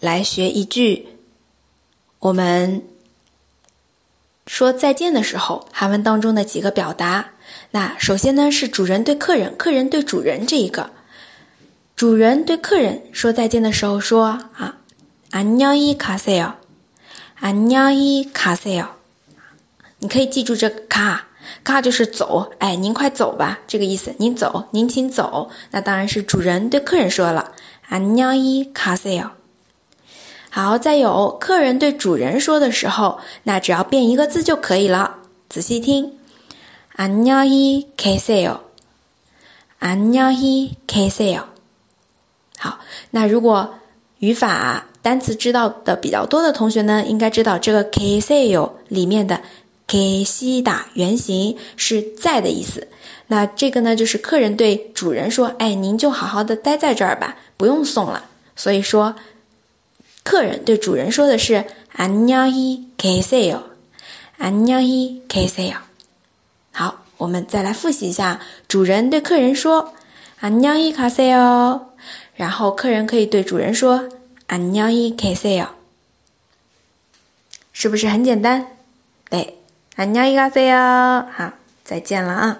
来学一句我们说再见的时候韩文当中的几个表达。那首先呢是主人对客人，客人对主人这一个。主人对客人说再见的时候说啊，안녕히가세 요， 안녕히가세 요。 你可以记住这个가嘎就是走，哎，您快走吧，这个意思。您走，您请走。那当然是主人对客人说了，안녕히가세 요。 好，再有客人对主人说的时候，那只要变一个字就可以了。仔细听，안녕히계세 요， 안녕히계세 요。 好，那如果语法单词知道的比较多的同学呢，应该知道这个계세요里面的。给西打原形是在的意思，那这个呢就是客人对主人说：“哎，您就好好的待在这儿吧，不用送了。”所以说， 客人对主人说的是“안녕히계세 요， 안녕히계세 요。 ”好，我们再来复习一下，主人对客人说“안녕히가세 요”， 然后客人可以对主人说“안녕히계세 요”， 是不是很简单？对。안녕히가세요好，再见了啊。